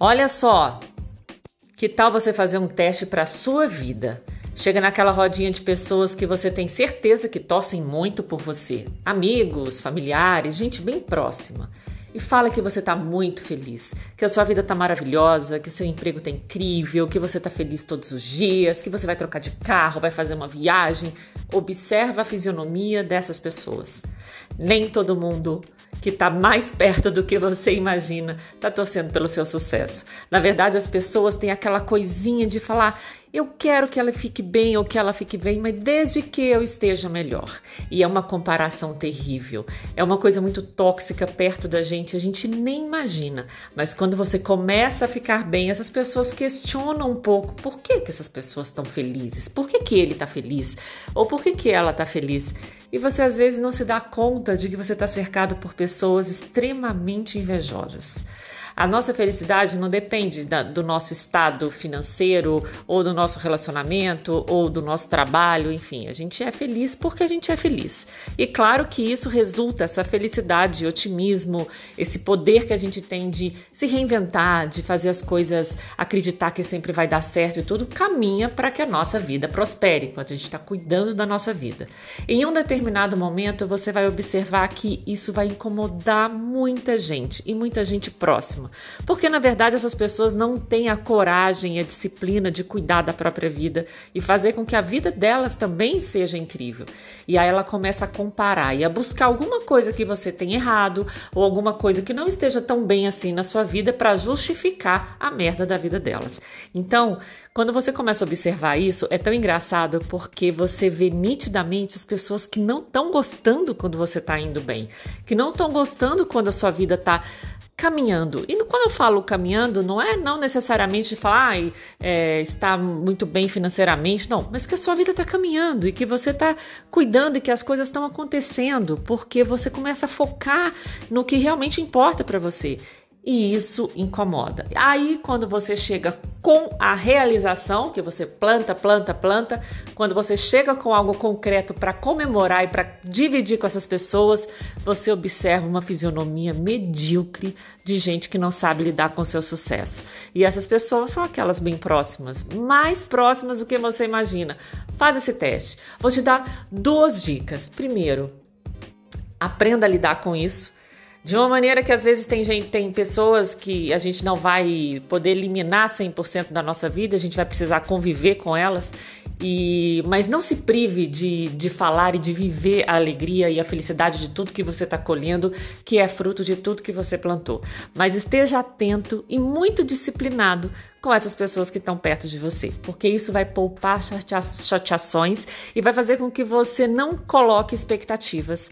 Olha só, que tal você fazer um teste para a sua vida? Chega naquela rodinha de pessoas que você tem certeza que torcem muito por você, amigos, familiares, gente bem próxima. E fala que você está muito feliz, que a sua vida está maravilhosa, que o seu emprego está incrível, que você está feliz todos os dias, que você vai trocar de carro, vai fazer uma viagem. Observa a fisionomia dessas pessoas. Nem todo mundo que está mais perto do que você imagina está torcendo pelo seu sucesso. Na verdade, as pessoas têm aquela coisinha de falar: eu quero que ela fique bem ou que ela fique bem, mas desde que eu esteja melhor. E é uma comparação terrível. É uma coisa muito tóxica perto da gente, a gente nem imagina. Mas quando você começa a ficar bem, essas pessoas questionam um pouco por que, que essas pessoas estão felizes, por que, que ele está feliz, ou por que, que ela está feliz. E você às vezes não se dá conta de que você está cercado por pessoas extremamente invejosas. A nossa felicidade não depende da, do nosso estado financeiro, ou do nosso relacionamento, ou do nosso trabalho, enfim. A gente é feliz porque a gente é feliz. E claro que isso resulta, essa felicidade, otimismo, esse poder que a gente tem de se reinventar, de fazer as coisas, acreditar que sempre vai dar certo e tudo, caminha para que a nossa vida prospere, enquanto a gente está cuidando da nossa vida. Em um determinado momento, você vai observar que isso vai incomodar muita gente e muita gente próxima. Porque, na verdade, essas pessoas não têm a coragem e a disciplina de cuidar da própria vida e fazer com que a vida delas também seja incrível. E aí ela começa a comparar e a buscar alguma coisa que você tem errado ou alguma coisa que não esteja tão bem assim na sua vida para justificar a merda da vida delas. Então, quando você começa a observar isso, é tão engraçado porque você vê nitidamente as pessoas que não estão gostando quando você está indo bem, que não estão gostando quando a sua vida está caminhando. E quando eu falo caminhando, não é não necessariamente falar, ah, é, está muito bem financeiramente, não, mas que a sua vida está caminhando e que você está cuidando e que as coisas estão acontecendo, porque você começa a focar no que realmente importa para você e isso incomoda. Aí, quando você chega com a realização, que você planta, planta, planta, quando você chega com algo concreto para comemorar e para dividir com essas pessoas, você observa uma fisionomia medíocre de gente que não sabe lidar com seu sucesso. E essas pessoas são aquelas bem próximas, mais próximas do que você imagina. Faz esse teste. Vou te dar duas dicas. Primeiro, aprenda a lidar com isso de uma maneira que às vezes tem gente, tem pessoas que a gente não vai poder eliminar 100% da nossa vida, a gente vai precisar conviver com elas. E, mas não se prive de, de falar e de viver a alegria e a felicidade de tudo que você está colhendo, que é fruto de tudo que você plantou. Mas esteja atento e muito disciplinado com essas pessoas que estão perto de você, porque isso vai poupar chateações e vai fazer com que você não coloque expectativas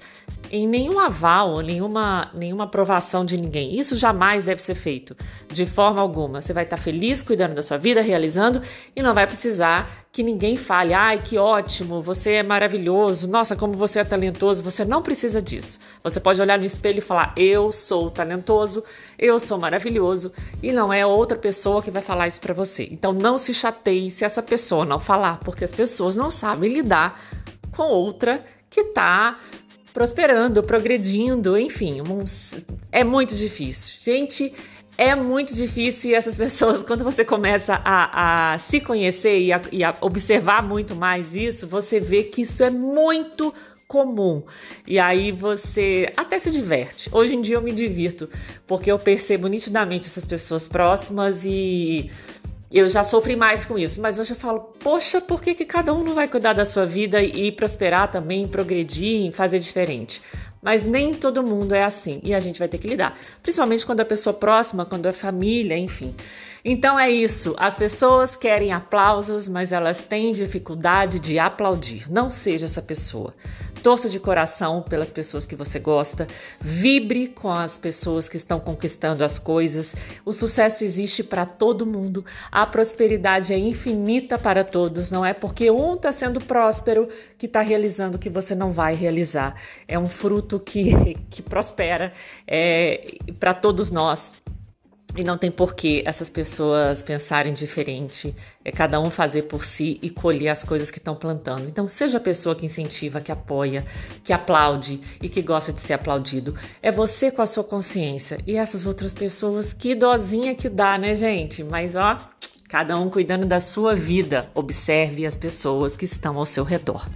em nenhum aval, nenhuma, nenhuma aprovação de ninguém. Isso jamais deve ser feito, de forma alguma. Você vai estar feliz cuidando da sua vida, realizando, e não vai precisar que ninguém fale, ai, que ótimo, você é maravilhoso, nossa, como você é talentoso. Você não precisa disso. Você pode olhar no espelho e falar, eu sou talentoso, eu sou maravilhoso, e não é outra pessoa que vai falar isso para você. Então não se chateie se essa pessoa não falar, porque as pessoas não sabem lidar com outra que está prosperando, progredindo, enfim, é muito difícil. Gente, é muito difícil e essas pessoas, quando você começa a, a se conhecer e a, e a observar muito mais isso, você vê que isso é muito comum. E aí você até se diverte. Hoje em dia eu me divirto, porque eu percebo nitidamente essas pessoas próximas e eu já sofri mais com isso, mas hoje eu falo, poxa, por que, que cada um não vai cuidar da sua vida e prosperar também, progredir, fazer diferente? Mas nem todo mundo é assim e a gente vai ter que lidar, principalmente quando é pessoa próxima, quando é família, enfim. Então é isso. As pessoas querem aplausos, mas elas têm dificuldade de aplaudir. Não seja essa pessoa. Torça de coração pelas pessoas que você gosta, vibre com as pessoas que estão conquistando as coisas. O sucesso existe para todo mundo, a prosperidade é infinita para todos. Não é porque um está sendo próspero que está realizando que você não vai realizar. É um fruto que, que prospera é, para todos nós. E não tem por que essas pessoas pensarem diferente. É cada um fazer por si e colher as coisas que estão plantando. Então, seja a pessoa que incentiva, que apoia, que aplaude e que gosta de ser aplaudido. É você com a sua consciência. E essas outras pessoas, que dozinha que dá, né, gente? Mas ó, cada um cuidando da sua vida. Observe as pessoas que estão ao seu redor.